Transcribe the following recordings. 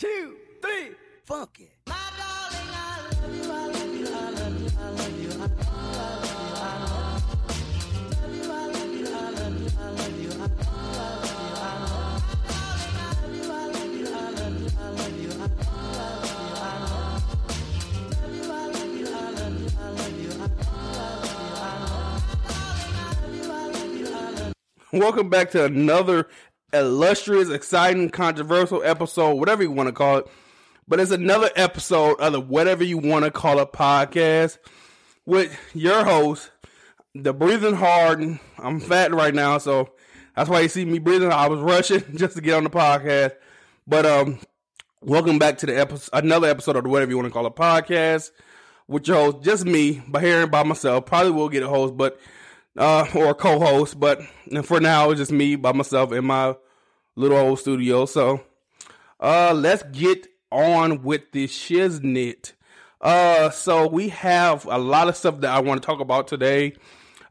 two, three, funky. Welcome back to another illustrious, exciting, controversial episode, whatever you want to call it. But it's another episode of the whatever you want to call it podcast with your host, the breathing hard. I'm fat right now, so that's why you see me breathing. I was rushing just to get on the podcast. But um, welcome back to the episode, another episode of the whatever you want to call it podcast with your host, just me, by here by myself. Probably will get a host, but uh, or co-host, but for now it's just me by myself in my little old studio. So, uh, let's get on with this shiznit. Uh, so we have a lot of stuff that I want to talk about today.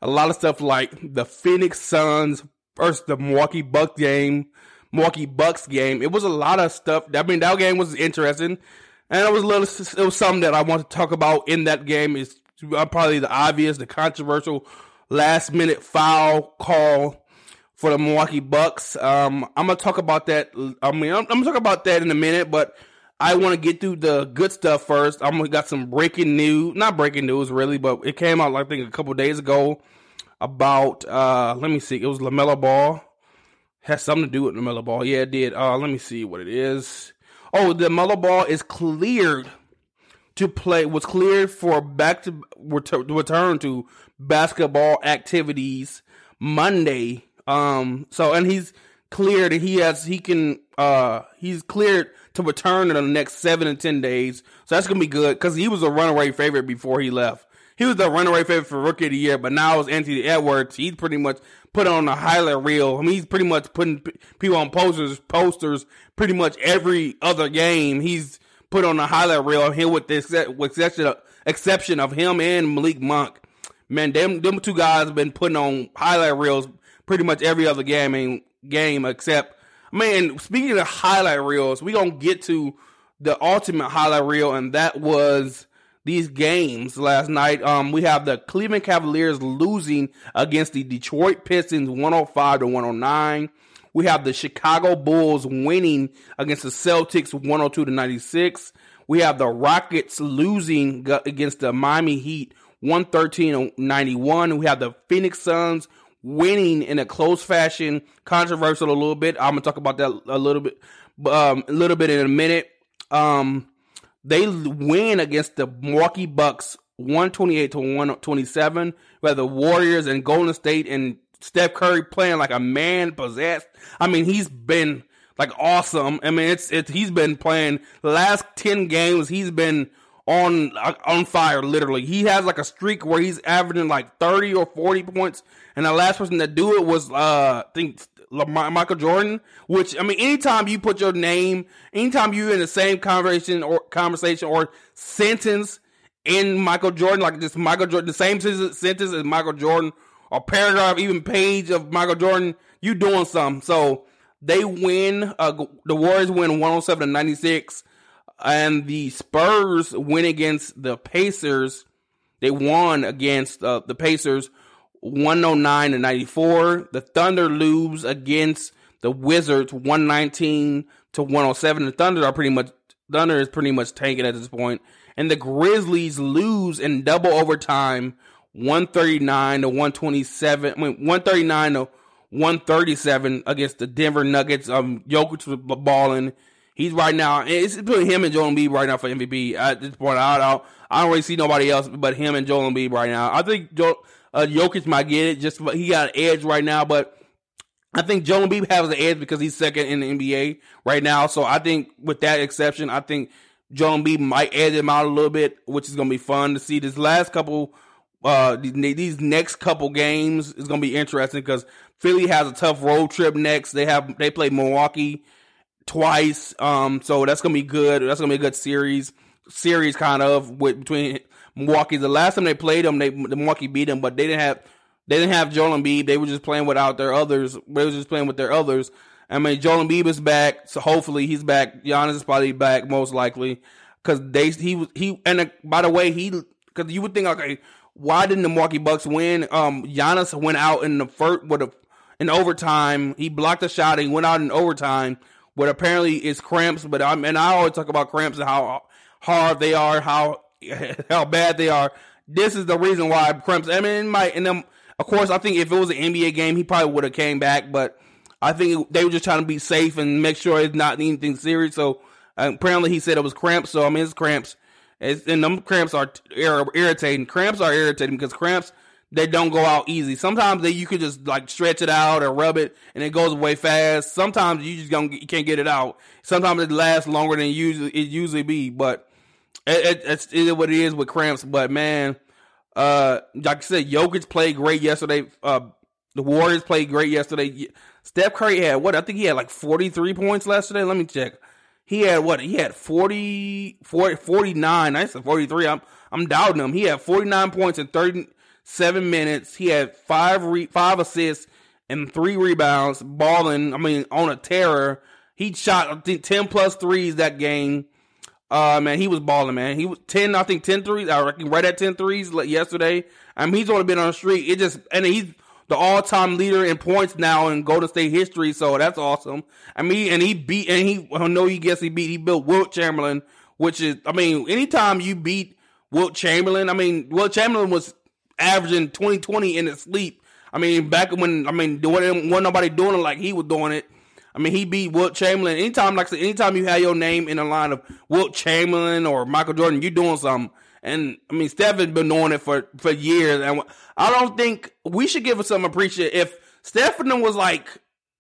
A lot of stuff like the Phoenix Suns versus the Milwaukee Bucks game, Milwaukee Bucks game. It was a lot of stuff. I mean, that game was interesting, and it was a little. It was something that I want to talk about in that game. Is probably the obvious, the controversial last minute foul call for the Milwaukee Bucks. Um, I'm gonna talk about that. I mean, I'm, I'm gonna talk about that in a minute, but I want to get through the good stuff first. I'm gonna got some breaking news, not breaking news really, but it came out I think a couple days ago about. uh Let me see, it was Lamelo Ball. Has something to do with Lamelo Ball. Yeah, it did. Uh, let me see what it is. Oh, the Lamelo Ball is cleared to play was cleared for back to return to basketball activities Monday. Um, so and he's cleared. and He has he can uh he's cleared to return in the next seven and ten days. So that's gonna be good because he was a runaway favorite before he left. He was the runaway favorite for rookie of the year, but now it's Anthony Edwards. He's pretty much put on a highlight reel. I mean, he's pretty much putting people on posters, posters, pretty much every other game. He's put on a highlight reel here with with exception of, exception of him and Malik Monk. Man, them them two guys have been putting on highlight reels pretty much every other game game except man. Speaking of highlight reels, we gonna get to the ultimate highlight reel, and that was these games last night. Um, we have the Cleveland Cavaliers losing against the Detroit Pistons, 105 to 109. We have the Chicago Bulls winning against the Celtics 102 to 96. We have the Rockets losing against the Miami Heat 113 to 91. We have the Phoenix Suns winning in a close fashion, controversial a little bit. I'm gonna talk about that a little bit, um, a little bit in a minute. Um, they win against the Milwaukee Bucks 128 to 127. We have the Warriors and Golden State and Steph Curry playing like a man possessed. I mean, he's been like awesome. I mean, it's it's he's been playing the last ten games. He's been on on fire. Literally, he has like a streak where he's averaging like thirty or forty points. And the last person to do it was uh, I think Michael Jordan. Which I mean, anytime you put your name, anytime you're in the same conversation or conversation or sentence in Michael Jordan, like just Michael Jordan, the same sentence as Michael Jordan or paragraph, even page of Michael Jordan, you doing something. So they win. Uh, the Warriors win 107 to 96, and the Spurs win against the Pacers. They won against uh, the Pacers 109 to 94. The Thunder lose against the Wizards 119 to 107. The Thunder are pretty much Thunder is pretty much tanking at this point. and the Grizzlies lose in double overtime 139 to 127. I mean, 139 to 137 against the Denver Nuggets. Um, Jokic was balling. He's right now. It's between him and Joel Embiid right now for MVP. At this point, I don't, I don't really see nobody else but him and Joel Embiid right now. I think Joel, uh, Jokic might get it. Just he got an edge right now, but I think Joel Embiid has an edge because he's second in the NBA right now. So I think with that exception, I think Joel Embiid might edge him out a little bit, which is going to be fun to see. This last couple uh, these next couple games is going to be interesting because Philly has a tough road trip next. They have they play Milwaukee twice, um, so that's to be good. That's to be a good series series kind of with between Milwaukee. The last time they played them, they the Milwaukee beat them, but they didn't have they didn't have Joel Embiid. They were just playing without their others. They were just playing with their others. I mean, Joel Embiid is back, so hopefully he's back. Giannis is probably back, most likely, because they he was he. And uh, by the way, he because you would think okay, why didn't the Milwaukee Bucks win? Um, Giannis went out in the first with a in overtime. He blocked a shot. He went out in overtime. But apparently it's cramps. But I'm and I always talk about cramps and how hard they are, how how bad they are. This is the reason why cramps. I mean, might and then of course I think if it was an NBA game, he probably would have came back. But I think they were just trying to be safe and make sure it's not anything serious. So apparently he said it was cramps. So I mean it's cramps. It's, and them cramps are irritating. Cramps are irritating because cramps they don't go out easy. Sometimes that you could just like stretch it out or rub it and it goes away fast. Sometimes you just don't, you can't get it out. Sometimes it lasts longer than usually it usually be, but it, it, it's what it is with cramps. But man, uh, like I said, Jokic played great yesterday. Uh, the Warriors played great yesterday. Steph Curry had what? I think he had like 43 points yesterday. Let me check. He had what? He had 40, 40 49. I said 43. I'm I'm doubting him. He had 49 points and 30 seven minutes. He had five re- five assists and three rebounds, balling. I mean, on a terror. He shot I think ten plus threes that game. Uh, man, he was balling, man. He was 10, I think 10 threes. I reckon right at 10 threes yesterday. I mean, he's only been on the street. It just, and he's the all time leader in points now in Golden State history. So that's awesome. I mean, and he beat, and he, I know he guess he beat, he built Wilt Chamberlain, which is, I mean, anytime you beat Wilt Chamberlain, I mean, Wilt Chamberlain was averaging 2020 in his sleep. I mean, back when, I mean, wasn't nobody doing it like he was doing it. I mean, he beat Wilt Chamberlain. Anytime, like I said, anytime you have your name in the line of Wilt Chamberlain or Michael Jordan, you're doing something. And I mean, Steph has been doing it for, for years. And I don't think we should give him some appreciation. If Stephen was like,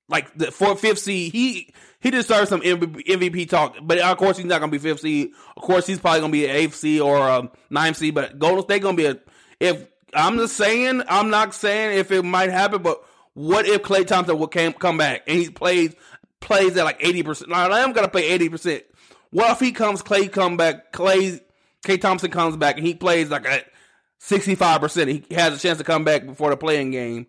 like the fourth, fifth seed, he, he deserves some MVP talk. But of course, he's not to be fifth seed. Of course, he's probably to be an eighth seed or a ninth seed. But Golden State to be a, if, I'm just saying, I'm not saying if it might happen, but what if Klay Thompson would came, come back and he plays, plays at like 80%? Now, I am going to play 80%. What if he comes, Klay come back, Clay, Klay Thompson comes back and he plays like at 65%. He has a chance to come back before the playing game.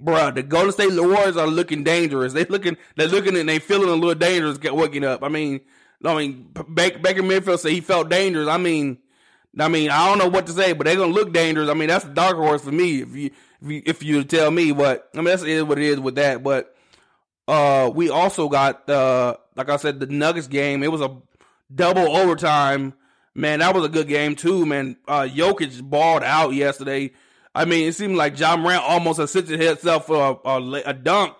Bruh, the Golden State Warriors are looking dangerous. They looking, they're looking and they feeling a little dangerous waking up. I mean, I mean, Baker Mayfield said he felt dangerous. I mean, I mean, I don't know what to say, but they're gonna look dangerous. I mean, that's the dark horse for me. If you, if you, if you tell me, but I mean, that's is what it is with that. But uh, we also got uh, like I said, the Nuggets game. It was a double overtime Man, that was a good game too, man. Uh, Jokic balled out yesterday. I mean, it seemed like Ja Morant almost assisted himself for a, a, a, dunk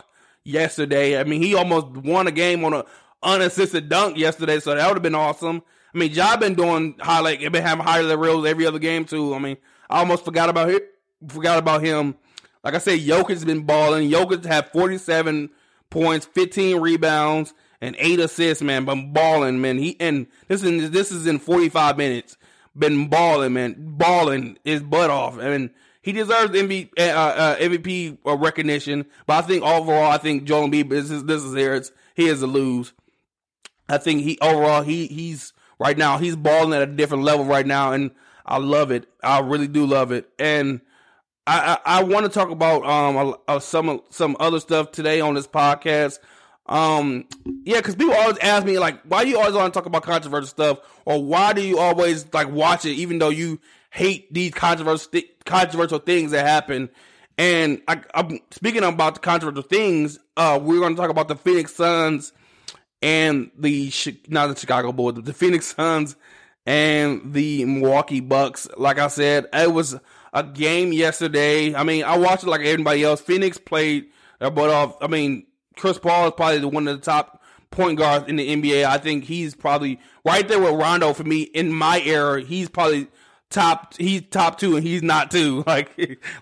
yesterday. I mean, he almost won a game on a unassisted dunk yesterday, so that would have been awesome. I mean, Ja been doing highlight, been having highlight reels every other game too. I mean, I almost forgot about it. Forgot about him. Like I said, Jokic's been balling. Jokic had 47 points, 15 rebounds, and eight assists, man. But balling, man. He and this is this is in 45 minutes. Been balling, man. Balling his butt off. I mean, he deserves MVP, uh, uh, MVP recognition. But I think overall, I think Joel Embiid. This is this is here. It's he is a lose. I think he overall he he's right now he's balling at a different level right now, and I love it. I really do love it, and. I, I, I want to talk about um uh, some some other stuff today on this podcast. Um, yeah, because people always ask me like, why do you always want to talk about controversial stuff, or why do you always like watch it, even though you hate these controversial th- controversial things that happen? And I, am speaking about the controversial things. Uh, we're going to talk about the Phoenix Suns and the not the Chicago Bulls, the Phoenix Suns and the Milwaukee Bucks. Like I said, it was a game yesterday. I mean, I watched it like everybody else. Phoenix played their butt off. I mean, Chris Paul is probably one of the top point guards in the NBA. I think he's probably right there with Rondo for me in my era. He's probably top. He's top two, and he's not two. Like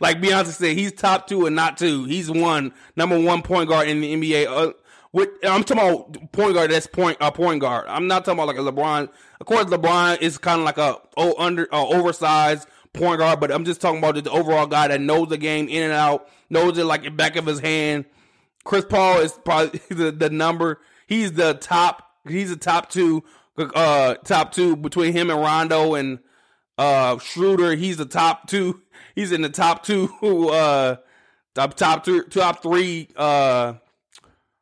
like Beyonce said, he's top two and not two. He's one number one point guard in the NBA. Uh, with, I'm talking about point guard. That's point uh, point guard. I'm not talking about like a LeBron. Of course, LeBron is kind of like a oh, under uh, oversized point guard, but I'm just talking about the overall guy that knows the game in and out, knows it like the back of his hand Chris Paul is probably the, the number. He's the top. He's the top two. Uh, top two between him and Rondo and uh Schroeder. He's the top two. He's in the top two. Uh, top top two, top three. Uh,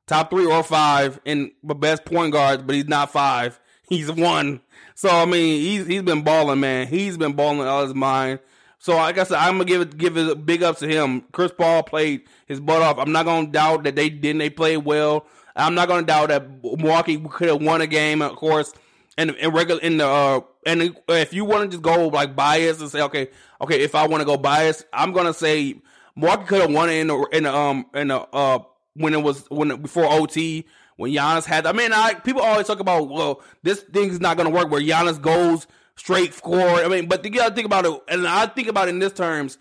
top three or five in the best point guards, but he's not five. He's one. So I mean, he's he's been balling, man. He's been balling out of his mind. So like I said, I'm gonna give it give it a big ups to him. Chris Paul played his butt off. I'm not gonna doubt that they didn't they play well. I'm not gonna doubt that Milwaukee could have won a game, of course. And regular in the uh, and if you want to just go like bias and say okay, okay, if I want to go bias, I'm gonna say Milwaukee could have won it in the in the um in the uh when it was when before OT when Giannis had. I mean, I people always talk about well, this thing's not gonna work where Giannis goes straight forward. I mean, but you gotta think about it, and I think about it in this terms.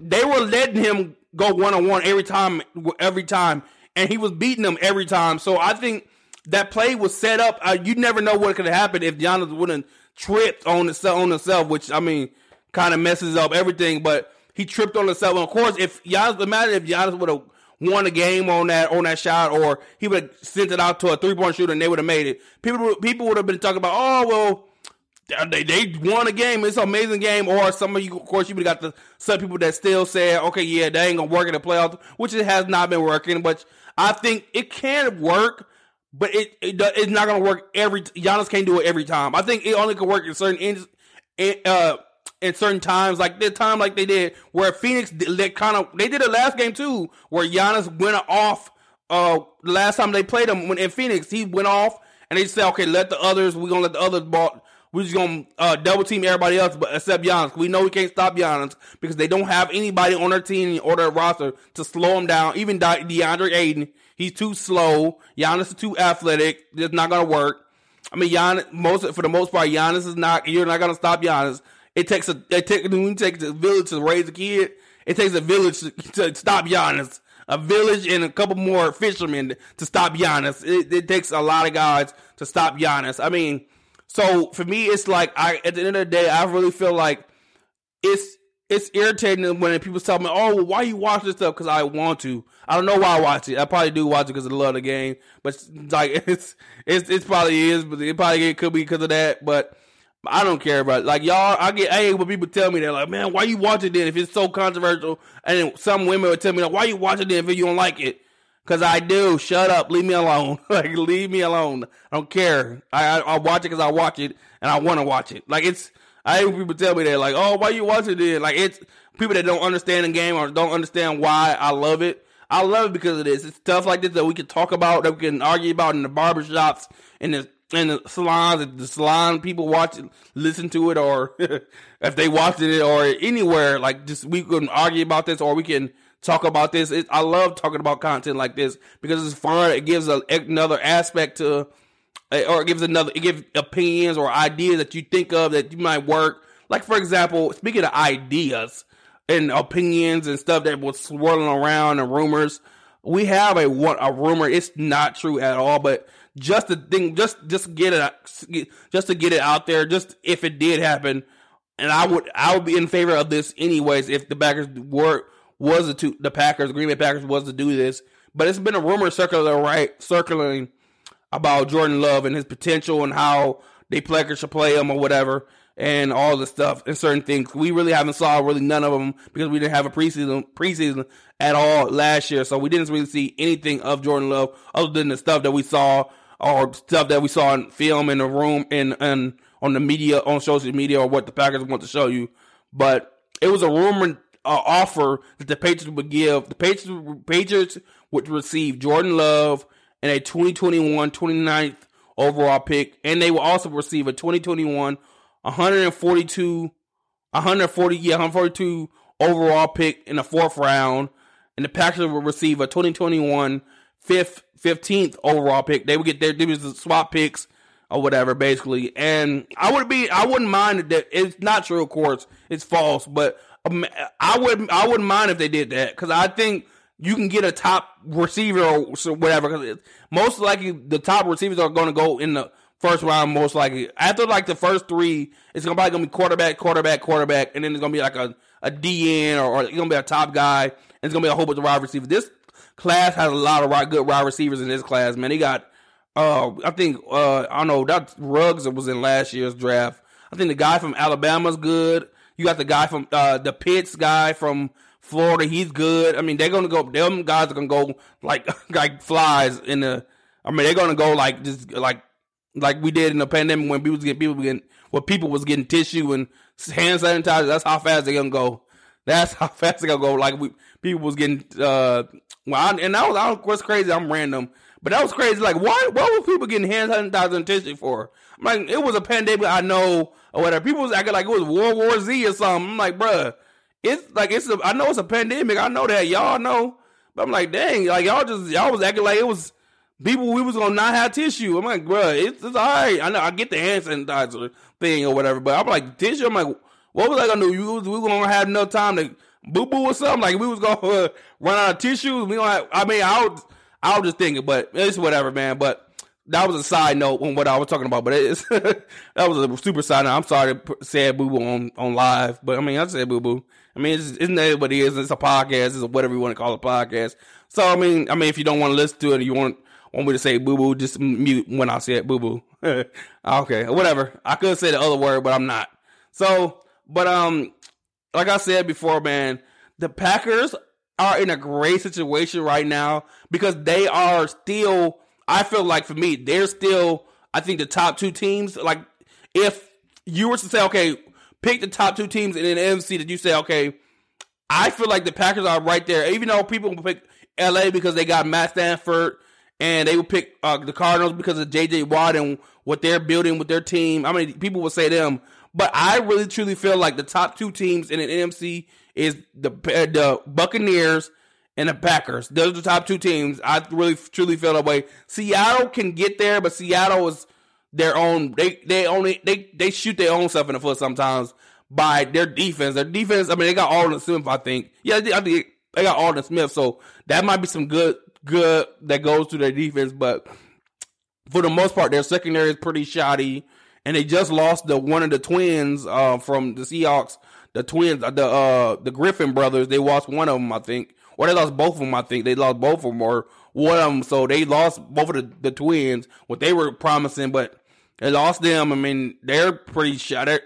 They were letting him go one on one every time, every time, and he was beating them every time. So I think that play was set up. Uh, you never know what could have happened if Giannis wouldn't tripped on the on himself, which I mean, kind of messes up everything. But he tripped on himself. And of course, if Giannis, imagine if Giannis would have won a game on that on that shot, or he would have sent it out to a three point shooter and they would have made it. People people would have been talking about, oh well, they they won a game. It's an amazing game. Or some of you, of course, you would have got the some people that still say, okay, yeah, they ain't gonna work in the playoffs, which it has not been working. But I think it can work. But it, it it's not gonna work every. Giannis can't do it every time. I think it only can work in certain in, uh in certain times, like the time like they did where Phoenix they kind of they did it last game too, where Giannis went off. Uh, the last time they played him when in Phoenix, he went off and they said, okay, let the others. We're gonna let the others ball we're just gonna uh, double team everybody else, but except Giannis. We know we can't stop Giannis because they don't have anybody on their team or their roster to slow him down. Even De- DeAndre Ayton, he's too slow. Giannis is too athletic. It's not gonna work. I mean, Giannis most for the most part, Giannis is not. You're not gonna stop Giannis. It takes a it takes you take a village to raise a kid. It takes a village to, to stop Giannis. A village and a couple more fishermen to stop Giannis. It, it takes a lot of guys to stop Giannis. I mean, so for me, it's like I at the end of the day, I really feel like it's it's irritating when people tell me, "Oh, well, why you watch this stuff?" Because I want to. I don't know why I watch it. I probably do watch it because I love the game, but like it's it's it probably is, but it probably it could be because of that. But I don't care about it. Like y'all, I get angry when people tell me they're like, "Man, why you watching it if it's so controversial?" And some women would tell me, "Why you watching it if you don't like it?" Cause I do. Shut up. Leave me alone. like leave me alone. I don't care. I I, I watch it because I watch it and I want to watch it. Like it's. I hear people tell me that like, oh, why you watching it? Like it's people that don't understand the game or don't understand why I love it. I love it because of this. It's stuff like this that we can talk about, that we can argue about in the barbershops, in the in the salons, the salon people watch it, listen to it, or if they watch it or anywhere, like just we can argue about this, or we can talk about this. It, I love talking about content like this because it's fun. It gives a, another aspect to, or it gives another, it gives opinions or ideas that you think of that you might work. Like for example, speaking of ideas and opinions and stuff that was swirling around and rumors, we have a what a rumor. It's not true at all, but just the thing, just just get it, just to get it out there, just if it did happen. And I would I would be in favor of this anyways if the backers were was to the Packers, Green Bay Packers was to do this, but it's been a rumor circulating right circulating about Jordan Love and his potential and how they Packers should play him or whatever and all the stuff and certain things. We really haven't saw really none of them because we didn't have a preseason preseason at all last year, so we didn't really see anything of Jordan Love other than the stuff that we saw or stuff that we saw in film in the room and and on the media on social media or what the Packers want to show you. But it was a rumor uh, offer that the Patriots would give. The Patriots, Patriots would receive Jordan Love and a 2021 29th overall pick, and they will also receive a 2021 142 140 yeah 142 overall pick in the fourth round, and the Packers will receive a 2021 fifth 15th overall pick. They would get their they swap picks or whatever, basically. And I would be I wouldn't mind that it's not true, of course, it's false, but um, I would I wouldn't mind if they did that because I think you can get a top receiver or whatever. Most likely the top receivers are going to go in the first round. Most likely after like the first three, it's gonna probably gonna be quarterback, quarterback, quarterback, and then it's gonna be like a a DN or, or gonna be a top guy, and it's gonna be a whole bunch of wide receivers. This class has a lot of good wide receivers in this class. Man, they got. Uh, I think uh, I don't know that Ruggs was in last year's draft. I think the guy from Alabama's good. You got the guy from uh, the Pitts guy from Florida, he's good. I mean, they're gonna go. Them guys are gonna go like like flies in the. I mean, they're gonna go like just like like we did in the pandemic when people was getting people getting when people was getting tissue and hand sanitizer. That's how fast they're gonna go. That's how fast they're gonna go. Like we people was getting uh well, I, and that was I was crazy. I'm random, but that was crazy. Like what what were people getting hand sanitizer and tissue for? I'm like it was a pandemic. I know or whatever. People was acting like it was World War Z or something. I'm like, bruh, it's like it's a, I know it's a pandemic. I know that y'all know, but I'm like, dang, like y'all just y'all was acting like it was people we was gonna not have tissue. I'm like, bruh, it's, it's all right. I know I get the hand sanitizer thing or whatever, but I'm like tissue. I'm like, what was I gonna do? You we gonna have enough time to boo boo or something? Like we was gonna uh, run out of tissues. We gonna. Have, I mean, I I was just thinking, but it's whatever, man. But that was a side note on what I was talking about. But it's that was a super side note. I'm sorry to say boo boo on on live, but I mean I said boo boo. I mean, it's, isn't that what it is? It's a podcast. It's whatever you want to call a podcast. So I mean, I mean, if you don't want to listen to it, you want want me to say boo boo, just mute when I say boo boo. okay, whatever. I could say the other word, but I'm not. So, but um, like I said before, man, the Packers are in a great situation right now because they are still. I feel like for me, they're still. I think the top two teams. Like if you were to say, okay, pick the top two teams in the NFC that you say, okay, I feel like the Packers are right there. Even though people will pick LA because they got Matt Stafford and they will pick uh, the Cardinals because of JJ Watt and what they're building with their team. I mean, people will say them, but I really truly feel like the top two teams in the NFC is the the Buccaneers and the Packers. Those are the top two teams. I really truly feel that way. Seattle can get there, but Seattle is their own. They they only they they shoot their own self in the foot sometimes by their defense. Their defense. I mean, they got Aldon Smith. I think. Yeah, I think they got Aldon Smith. So that might be some good good that goes to their defense, but for the most part, their secondary is pretty shoddy. And they just lost the one of the twins uh, from the Seahawks. The twins, the uh, the Griffin brothers. They lost one of them, I think, or they lost both of them. I think they lost both of them, or one of them. So they lost both of the, the twins. What they were promising, but they lost them. I mean, they're pretty shot. Their,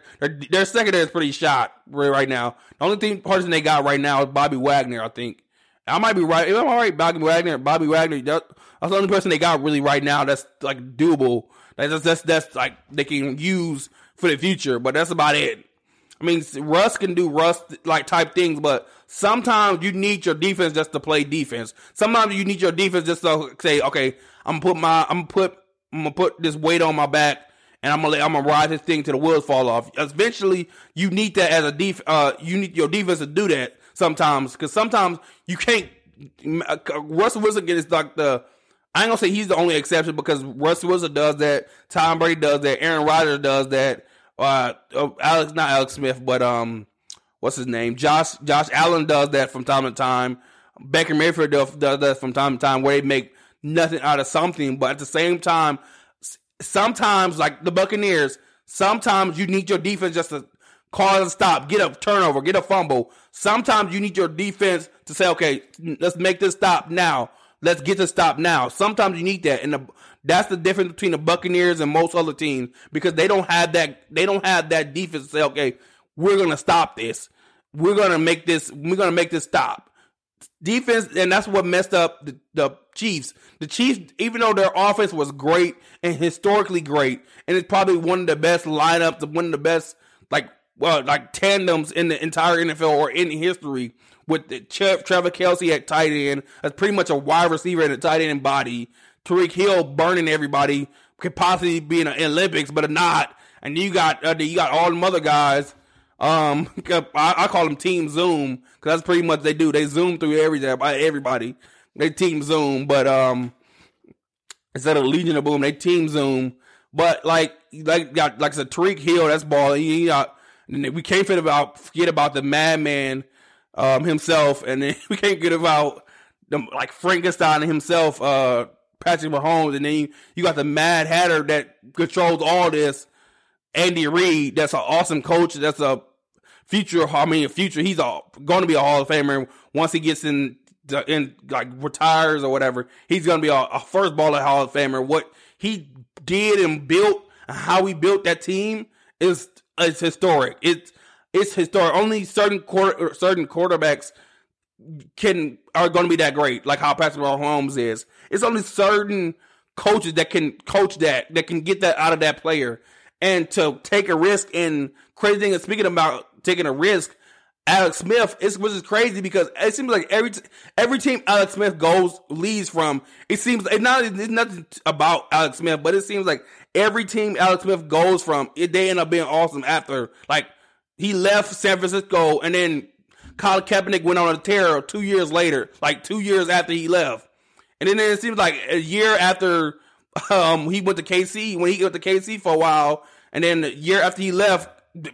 their secondary is pretty shot right now. The only thing person they got right now is Bobby Wagner. I think I might be right. Am I right? Bobby Wagner. Bobby Wagner. That, that's the only person they got really right now. That's like doable. That's that's that's like they can use for the future. But that's about it. I mean, Russ can do Russ like type things, but sometimes you need your defense just to play defense. Sometimes you need your defense just to say, okay, I'm gonna put my I'm gonna put I'm gonna put this weight on my back and I'm gonna I'm gonna ride this thing to the wheels fall off. Eventually, you need that as a def. Uh, you need your defense to do that sometimes because sometimes you can't. Russell Wilson gets like the. I ain't gonna say he's the only exception because Russell Wilson does that. Tom Brady does that. Aaron Rodgers does that. Uh, uh, Alex, not Alex Smith, but um, what's his name? Josh Josh Allen does that from time to time. Baker Mayfield does, that from time to time, where they make nothing out of something, but at the same time, sometimes like the Buccaneers, sometimes you need your defense just to call a stop, get a turnover, get a fumble. Sometimes you need your defense to say, okay, let's make this stop now. Let's get the stop now. Sometimes you need that, and the, that's the difference between the Buccaneers and most other teams because they don't have that. They don't have that defense to say, okay, we're gonna stop this. We're gonna make this. We're gonna make this stop. Defense, and that's what messed up the, the Chiefs. The Chiefs, even though their offense was great and historically great, and it's probably one of the best lineups, one of the best like well, like tandems in the entire NFL or in history with the Trevor Kelce at tight end. That's pretty much a wide receiver and a tight end body. Tyreek Hill burning everybody could possibly be in Olympics, but not. And you got uh, you got all them other guys. Um, I, I call them Team Zoom because that's pretty much they do. They zoom through everything, everybody. They Team Zoom, but um, instead of Legion of Boom, they Team Zoom. But like like got like I said, Tyreek Hill, that's ball. Got we can't forget about forget about the madman um, himself, and then we can't get about the, like Frankenstein himself, uh, Patrick Mahomes, and then you, you got the Mad Hatter that controls all this. Andy Reid, that's an awesome coach. That's a future. I mean, future. He's going to be a Hall of Famer once he gets in, in like retires or whatever. He's going to be a, a first ball Hall of Famer. What he did and built, how he built that team is it's historic. It's it's historic. Only certain quarter certain quarterbacks can are going to be that great, like how Patrick Mahomes is. It's only certain coaches that can coach that, that can get that out of that player, and to take a risk. And crazy thing is, speaking about taking a risk, Alex Smith is which is crazy because it seems like every every team Alex Smith goes leads from. It seems it's not it's nothing about Alex Smith, but it seems like every team Alex Smith goes from, it, they end up being awesome after. Like he left San Francisco and then Colin Kaepernick went on a tear two years later, like two years after he left. And then it seems like a year after um, he went to KC, when he went to KC for a while, and then a year after he left,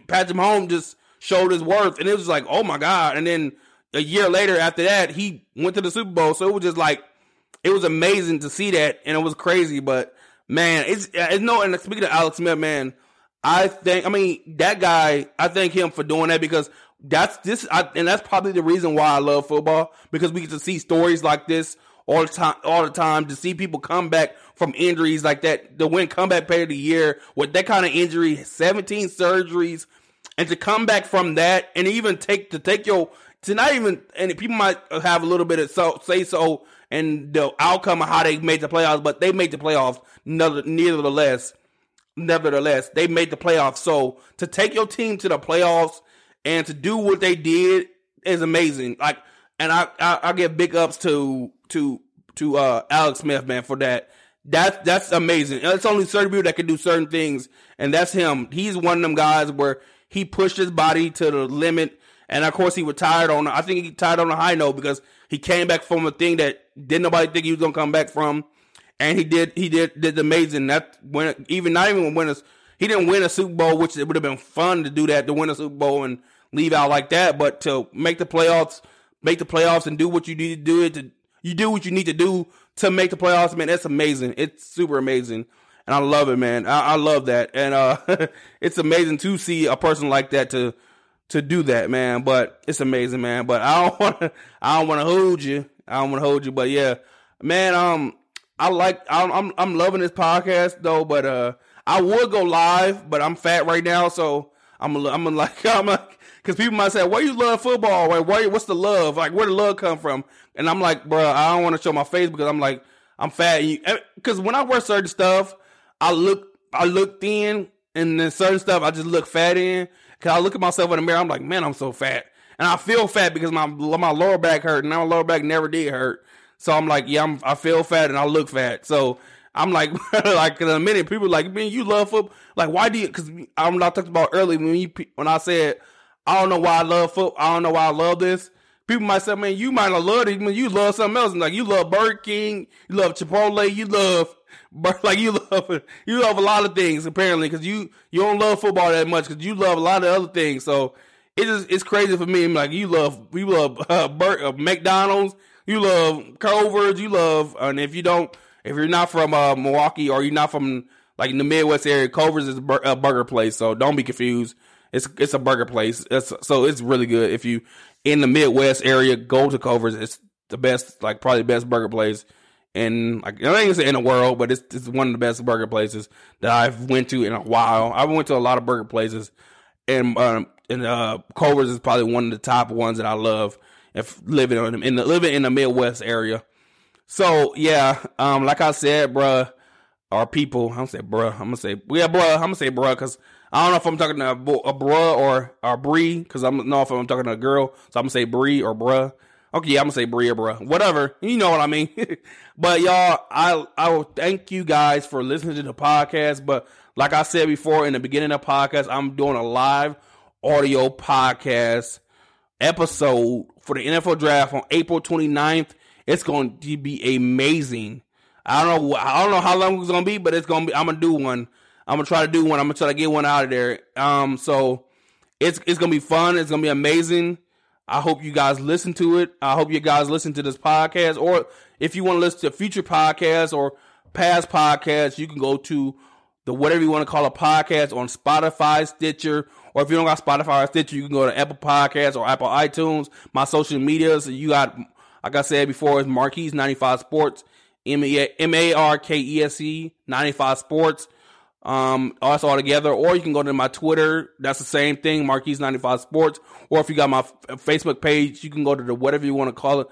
Patrick Mahomes just showed his worth, and it was like, oh my god! And then a year later, after that, he went to the Super Bowl. So it was just like, it was amazing to see that, and it was crazy. But man, it's uh, it's no. And speaking of Alex Smith, man, I think I mean that guy. I thank him for doing that because that's this, I, and that's probably the reason why I love football because we get to see stories like this all the time. All the time to see people come back from injuries like that, the win comeback player of the year with that kind of injury, seventeen surgeries, and to come back from that, and even take to take your to not even and people might have a little bit of so say so and the outcome of how they made the playoffs, but they made the playoffs nevertheless. Nevertheless, they made the playoffs. So to take your team to the playoffs and to do what they did is amazing. Like, and I I, I give big ups to to to uh, Alex Smith, man, for that. That's that's amazing. It's only certain people that can do certain things, and that's him. He's one of them guys where he pushed his body to the limit, and of course he retired on. I think he retired on a high note because he came back from a thing that didn't nobody think he was gonna come back from, and he did. He did did amazing. That when even not even win a he didn't win a Super Bowl, which it would have been fun to do that to win a Super Bowl and leave out like that, but to make the playoffs, make the playoffs and do what you need to do it to you do what you need to do to make the playoffs, man. That's amazing. It's super amazing. And I love it, man. I, I love that. And uh it's amazing to see a person like that to to do that, man. But it's amazing, man. But I don't wanna I don't wanna hold you. I don't wanna hold you. But yeah. Man, um I like I'm I'm, I'm loving this podcast though, but uh I would go live, but I'm fat right now, so I'm a, I'm like I'm like because people might say, "Why you love football? Like, why? What's the love? Like, where the love come from?" And I'm like, bro, I don't want to show my face because I'm like, I'm fat. Because when I wear certain stuff, I look, I look thin, and then certain stuff I just look fat in. Cause I look at myself in the mirror, I'm like, man, I'm so fat, and I feel fat because my my lower back hurt, and my lower back never did hurt. So I'm like, yeah, I'm, I feel fat and I look fat. So I'm like, like in a minute, people like, man, you love football. Like, why do you? Because I'm not talking about early when you when I said I don't know why I love foot. I don't know why I love this. People might say, man, you might not love it when you love something else. Like you love Burger King, you love Chipotle, you love like you love you love a lot of things apparently because you you don't love football that much because you love a lot of other things. So it is it's crazy for me. Like you love you love uh, Bur- uh, McDonald's, you love Culver's, you love and if you don't if you're not from uh, Milwaukee or you're not from like in the Midwest area, Culver's is a burger place. So don't be confused. It's it's a burger place. It's, so it's really good. If you in the Midwest area, go to Culver's. It's the best, like probably the best burger place in like I ain't say in the world, but it's it's one of the best burger places that I've went to in a while. I went to a lot of burger places, and um, and uh, Culver's is probably one of the top ones that I love. If living in, in the living in the Midwest area, so yeah, um, like I said, bruh, our people, I'm gonna say bruh, I'm gonna say yeah, bruh, I'm gonna say bruh, cause I don't know if I'm talking to a, a bruh or a Bree, because I'm know if I'm talking to a girl. So I'm to say Bree or bruh. Okay, yeah, I'm to say Bree or bruh. Whatever. You know what I mean. but y'all, I, I will thank you guys for listening to the podcast. But like I said before in the beginning of the podcast, I'm doing a live audio podcast episode for the NFL draft on April 29th. It's going to be amazing. I don't know. I don't know how long it's going to be, but it's going to be. I'm going to do one I'm gonna try to do one. I'm gonna try to get one out of there. Um, so it's it's gonna be fun. It's gonna be amazing. I hope you guys listen to it. I hope you guys listen to this podcast, or if you want to listen to future podcasts or past podcasts, you can go to the whatever you want to call a podcast on Spotify, Stitcher, or if you don't got Spotify or Stitcher, you can go to Apple Podcasts or Apple iTunes. My social medias, you got, like I said before, is Markese ninety five Sports, M A R K E S E ninety five Sports. Um, us all together, or you can go to my Twitter. That's the same thing, Markese95 Sports. Or if you got my f- Facebook page, you can go to the whatever you want to call it,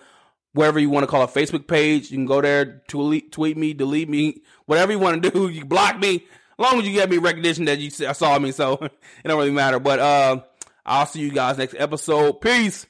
wherever you want to call a Facebook page. You can go there, tweet, tweet me, delete me, whatever you want to do. You block me, as long as you get me recognition that you saw me. So it don't really matter. But uh, I'll see you guys next episode. Peace.